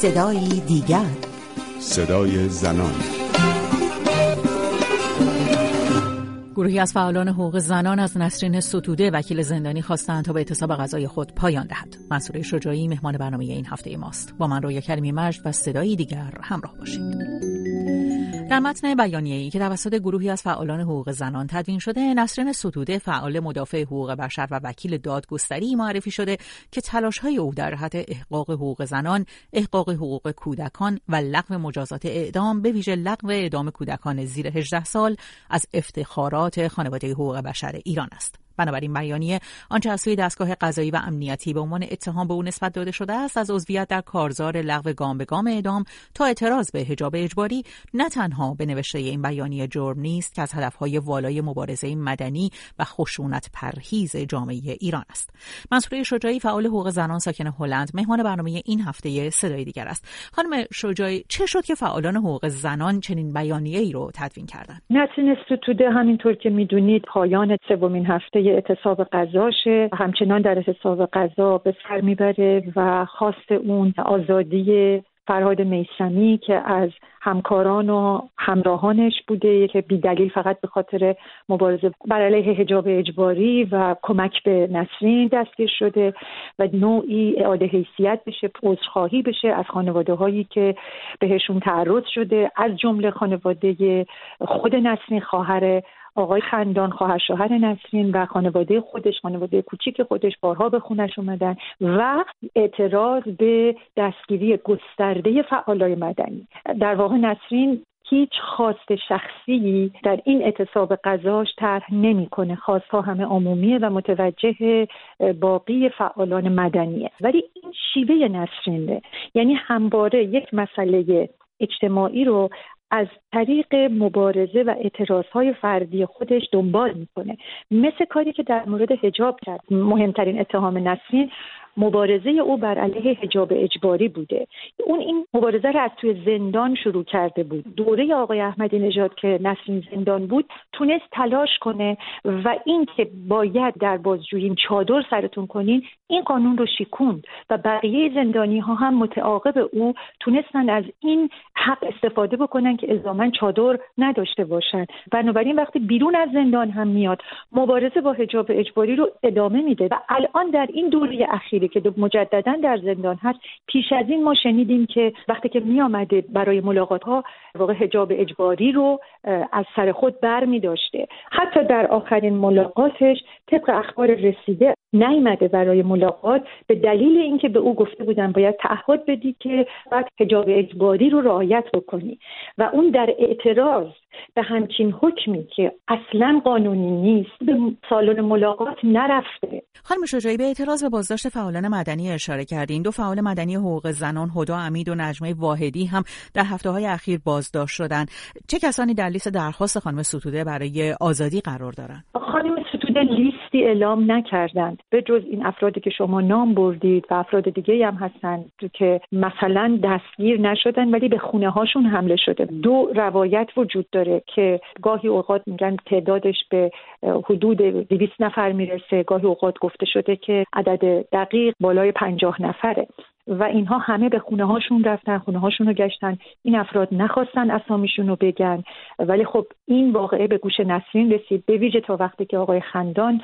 صدای دیگر صدای زنان گروهی از فعالان حقوق زنان از نسرین ستوده وکیل زندانی خواستند تا به اعتصاب غذای خود پایان دهد. منصور شجاعی مهمان برنامه این هفته ماست. با من رویا کریمی مجد و صدایی دیگر همراه باشید. در متن بیانیه‌ای که توسط گروهی از فعالان حقوق زنان تدوین شده نسرین ستوده فعال مدافع حقوق بشر و وکیل دادگستری معرفی شده که تلاش‌های او در جهت احقاق حقوق زنان، احقاق حقوق کودکان و لغو مجازات اعدام به ویژه لغو اعدام کودکان زیر 18 سال از افتخارات خانواده حقوق بشر ایران است. بنابراین بیانیه آنچه از سوی دستگاه قضایی و امنیتی به عنوان اتهام به او نسبت داده شده است از عضویت در کارزار لغو گام به گام اعدام تا اعتراض به حجاب اجباری نه تنها به نوشته این بیانیه جرم نیست که از هدفهای والای مبارزه مدنی و خشونت پرهیز جامعه ایران است. منصوره شجاعی فعال حقوق زنان ساکن هلند مهمان برنامه این هفته صدای دیگر است. خانم شجاعی چه شد که فعالان حقوق زنان چنین بیانیه ای رو تدوین کردند؟ نسرین استوده همینطور که می‌دونید پایان سومین هفته اعتصاب غذاشه همچنان در اعتصاب غذا به سر می‌بره و خواست اون آزادی فرهاد میسمی که از همکاران و همراهانش بوده که بیدلیل فقط به خاطر مبارزه بر علیه حجاب اجباری و کمک به نسرین دستگیر شده و نوعی اعاده حیثیت بشه عذرخواهی بشه از خانواده هایی که بهشون تعرض شده. از جمله خانواده خود نسرین خواهر آقای خندان خواهر شوهر نسرین و خانواده خودش خانواده کوچیک خودش بارها به خونش اومدن و اعتراض به دستگیری گسترده فعالای مدنی. در واقع نسرین هیچ خواست شخصی در این اعتصاب قضاش طرح نمی‌کنه. خواستها همه عمومیه و متوجه باقی فعالان مدنیه. ولی این شیوه نسرینه یعنی همواره یک مسئله اجتماعی رو از طریق مبارزه و های فردی خودش دنبال می‌کنه. مثل کاری که در مورد حجاب کرد. مهمترین اتهام نسرین مبارزه او بر علیه حجاب اجباری بوده. اون این مبارزه رو از توی زندان شروع کرده بود. دوره آقای احمدی نژاد که نسرین زندان بود تونست تلاش کنه و این که باید در بازجویی چادر سرتون کنین این قانون رو شیکوند و بقیه زندانی ها هم متعاقب او تونستن از این حق استفاده بکنن که الزاما چادر نداشته باشن. بنابراین وقتی بیرون از زندان هم میاد مبارزه با حجاب اجباری رو ادامه میده و الان در این دوره اخیری که مجددا در زندان هست پیش از این ما شنیدیم که وقتی که می آمده برای ملاقات ها واقع حجاب اجباری رو از سر خود بر می داشته حتی در آخرین ملاقاتش طبق اخبار رسیده نیامده برای ملاقات. به دلیل اینکه به او گفته بودن باید تعهد بدی که بعد حجاب اجباری رو رعایت بکنی. و اون در اعتراض به همچین حکمی که اصلا قانونی نیست به سالن ملاقات نرفته. خانم شجاعی به اعتراض به بازداشت فعالان مدنی اشاره کردین. دو فعال مدنی حقوق زنان هدا امید و نجمه واحدی هم در هفته های اخیر بازداشت شدن چه کسانی در لیست درخواست خانم ستوده برای آزادی قرار دارند؟ خانم ستوده لیستی اعلام نکردند. به جز این افرادی که شما نام بردید و افراد دیگه هم هستند که مثلا دستگیر نشدن ولی به خونه هاشون حمله شده. دو روایت وجود داره که گاهی اوقات میگن تعدادش به حدود 200 نفر می‌رسه. گاهی اوقات گفته شده که عدد دقیق بالای پنجاه نفره. و اینها همه به خونه هاشون رفتن خونه هاشون رو گشتن. این افراد نخواستن اسامیشون رو بگن. ولی خب این واقعه به گوش نسرین رسید. به ویژه تا وقتی که آقای خندان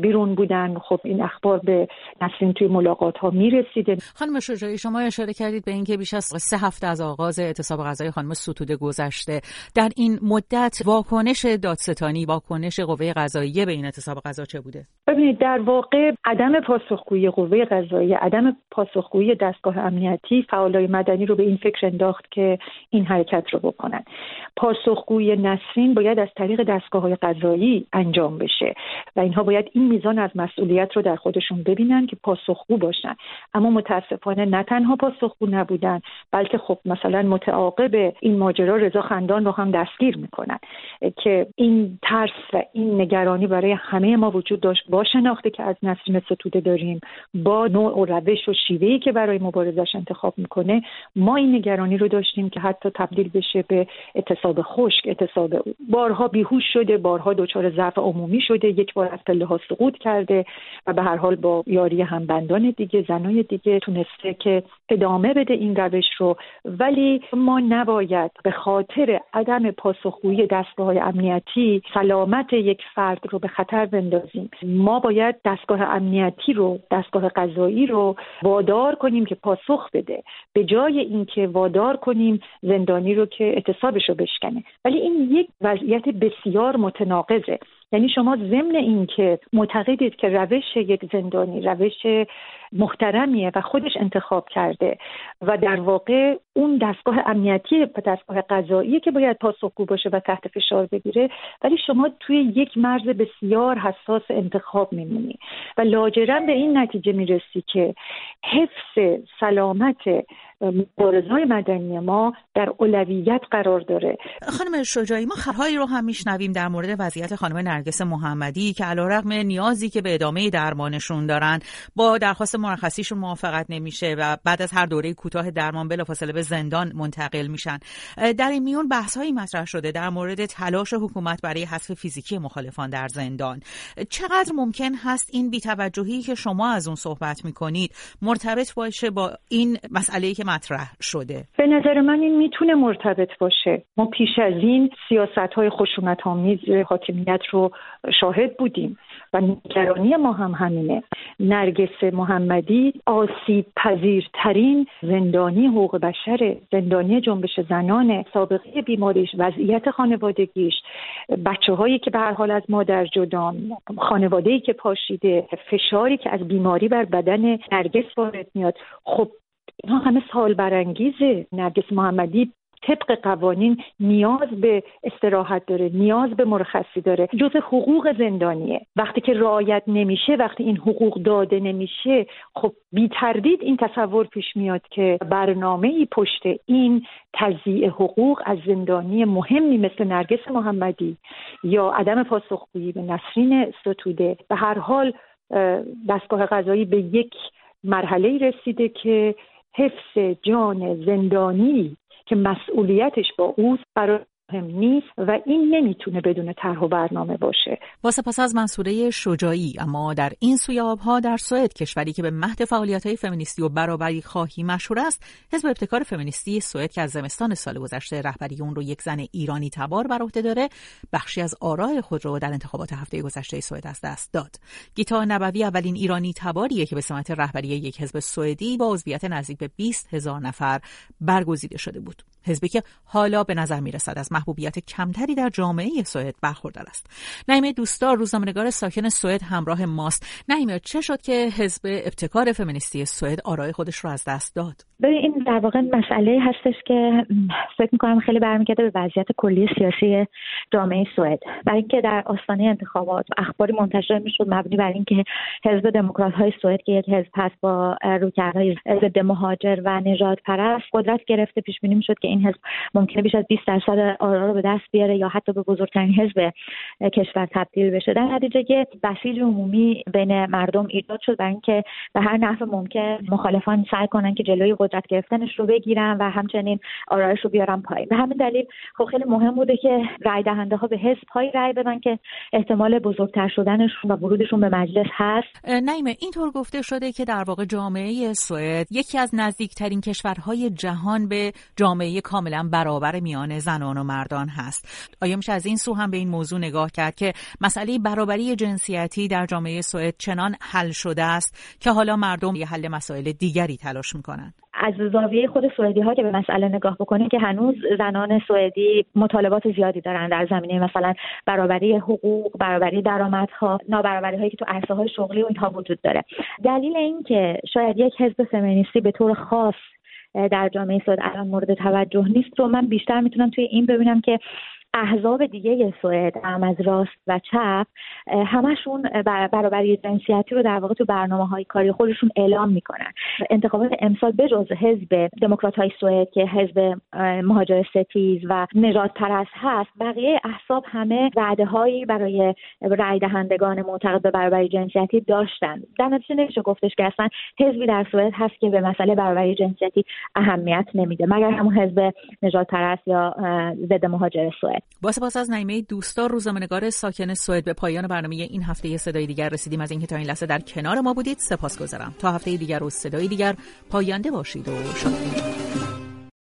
بیرون بودن. خب این اخبار به نسرین توی ملاقات ها می‌رسیده. خانم شجاعی شما اشاره کردید به اینکه بیش از سه هفته از آغاز اعتصاب غذای خانم ستوده گذشته. در این مدت واکنش دادستانی واکنش قوه قضاییه به این اعتصاب غذا چه بوده؟ ببینید در واقع عدم پاسخگویی قوه قضاییه عدم پاسخگویی دستگاه امنیتی فعالای مدنی رو به این فکر انداخت که این حرکت رو بکنن. پاسخگویی نسرین باید از طریق دستگاه های قضایی انجام بشه و اینها باید این میزان از مسئولیت رو در خودشون ببینن که پاسخگو باشن. اما متاسفانه نه تنها پاسخگو نبودن بلکه خب مثلا متعاقب این ماجرا رضا خندان رو هم دستگیر می‌کنن که این ترس و این نگرانی برای همه ما وجود داشت. با شناخته که از نسیم ستوده داریم با نوع و روش و شیوهی که برای مبارزش انتخاب می‌کنه ما این نگرانی رو داشتیم که حتی تبدیل بشه به اعتصاب خشک اعتصاب بارها بیهوش شده بارها دچار ضعف عمومی شده یک بار از پله ها سقوط کرده و به هر حال با یاری همبندان دیگه زنای دیگه تونسته که ادامه بده این روش رو. ولی ما نباید به خاطر عدم پاسخگویی دستگاه های امنیتی سلامت یک فرد رو به خطر بندازیم. ما باید دستگاه امنیتی رو دستگاه قضایی رو وادار کنیم که پاسخ بده. به جای اینکه وادار کنیم زندانی رو که اعتصابش رو بشکنه. ولی این یک وضعیت بسیار متناقضه. یعنی شما ضمن اینکه معتقدید که روش یک زندانی روش محترمیه و خودش انتخاب کرده و در واقع اون دستگاه امنیتی و دستگاه قضایی که باید پاسخگو باشه و تحت فشار بگیره ولی شما توی یک مرز بسیار حساس انتخاب میمونی. و لاجرم به این نتیجه می‌رسی که حفظ سلامت مبارزهای مدنی ما در اولویت قرار داره. خانم شجاعی ما خبرهایی رو هم میشنویم در مورد وضعیت خانم نرگس محمدی که علیرغم نیازی که به ادامه درمانشون دارن با درخواست مرخصیشون موافقت نمیشه و بعد از هر دوره کوتاه درمان بلافاصله به زندان منتقل میشن. در این میون بحث هایی مطرح شده در مورد تلاش حکومت برای حذف فیزیکی مخالفان در زندان. چقدر ممکن هست این بیتوجهی که شما از اون صحبت می‌کنید مرتبط باشه با این مسئله که مطرح شده. به نظر من این می‌تونه مرتبط باشه. ما پیش از این سیاست های خشونت آمیز حاکمیت رو شاهد بودیم و نگرانی ما هم همینه. نرگس محمدی آسیب پذیرترین زندانی حقوق بشر زندانی جنبش زنان سابقه بیماریش وضعیت خانوادگیش بچه هایی که به هر حال از مادر جدان خانواده که پاشیده فشاری که از بیماری بر بدن نرگس وارد میاد. خب اینها همه سال برانگیزه نرگس محمدی طبق قوانین نیاز به استراحت داره نیاز به مرخصی داره. جز حقوق زندانیه. وقتی که رعایت نمیشه وقتی این حقوق داده نمیشه خب بی تردید این تصور پیش میاد که برنامه ای پشت این تضییع حقوق از زندانی مهمی مثل نرگس محمدی یا عدم پاسخگویی به نسرین ستوده به هر حال دستگاه قضایی به یک مرحله رسیده که حفظ جان زندانی که مسئولیتش با اوست برای مهم نیست و این نمی‌تونه بدون طرح و برنامه باشه. با سپاس از منصوره شجاعی اما در این سوی آبها در سوئد کشوری که به مهد فعالیت های فمینیستی و برابری خواهی مشهور است حزب ابتکار فمینیستی سوئد که از زمستان سال گذشته رهبری اون رو یک زن ایرانی تبار بر عهده داره بخشی از آرای خود رو در انتخابات هفته گذشته سوئد از دست داد. گیتا نبوی اولین ایرانی تباریه که به سمت رهبری یک حزب سوئدی با عضویت نزدیک به 20 هزار نفر برگزیده شده بود. حزبی که حالا به نظر می‌رسد از محبوبیت کمتری در جامعه سوئد برخوردار است. نعیمه دوستار روزنامه‌نگار ساکن سوئد همراه ماست. نعیمه چه شد که حزب ابتکار فمینیستی سوئد آرای خودش رو از دست داد؟ ببین این در واقع مسئله هستش که فکر می‌کنم خیلی برمیگرده به وضعیت کلی سیاسی جامعه سوئد. برای اینکه در آستانه انتخابات اخباری منتشر می‌شد مبنی بر اینکه حزب دموکرات های سوئد که یک حزب هست با رویکردهای ضد مهاجر و نژاد پرست قدرت گرفته پیش بینی می‌شد که این حزب ممکنه بیش از 20 درصد آرا رو به دست بیاره یا حتی به بزرگترین حزب کشور تبدیل بشه. در نتیجه که بسیج عمومی بین مردم ایجاد شد برای اینکه به هر نحو ممکن مخالفان سعی کنن که جلوی قدرت گرفتنش رو بگیرن و همچنین آرایش رو بیارن پایین. به همین دلیل خب خیلی مهم بوده که رای دهنده ها به حزب های رای بدن که احتمال بزرگتر شدنشون و ورودشون به مجلس هست. نعیمه اینطور گفته شده که در واقع جامعه سوئد یکی از نزدیکترین کشورهای جهان به جامعه کاملا برابر میان زنان و مردان هست. آیا میشه از این سو هم به این موضوع نگاه کرد که مسئله برابری جنسیتی در جامعه سوئد چنان حل شده است که حالا مردم یه حل مسائل دیگری تلاش می‌کنن. از زاویه خود سوئدی ها که به مسئله نگاه بکنیم که هنوز زنان سوئدی مطالبات زیادی دارن در زمینه مثلا برابری حقوق برابری درآمدها نابرابری هایی که تو عرصه های شغلی و اینها وجود داره. دلیل این که شاید یک حزب فمینیستی به طور خاص در جامعه سوئد الان مورد توجه نیست رو من بیشتر می‌تونم توی این ببینم که احزاب دیگه سوئد هم از راست و چپ همشون برابری جنسیتی رو در واقع تو برنامه های کاری خودشون اعلام می‌کنن. انتخابات امسال بجز حزب دموکرات های سوئد که حزب مهاجر ستیز و نجات پرست هست بقیه احزاب همه وعده هایی برای رای دهندگان معتقد به برابری جنسیتی داشتن. در نتیجه نمیشه گفتش که اصلا حزبی در سوئد هست که به مسئله برابری جنسیتی اهمیت نمیده مگر همون حزب نجات پرست یا ضد مهاجر سوئد. با سپاس از نعیمه دوستار روزنامه‌نگار ساکن سوئد به پایان برنامه این هفته صدای دیگر رسیدیم. از اینکه تا این لحظه در کنار ما بودید سپاسگزارم. تا هفته دیگر و صدای دیگر پاینده باشید و شاد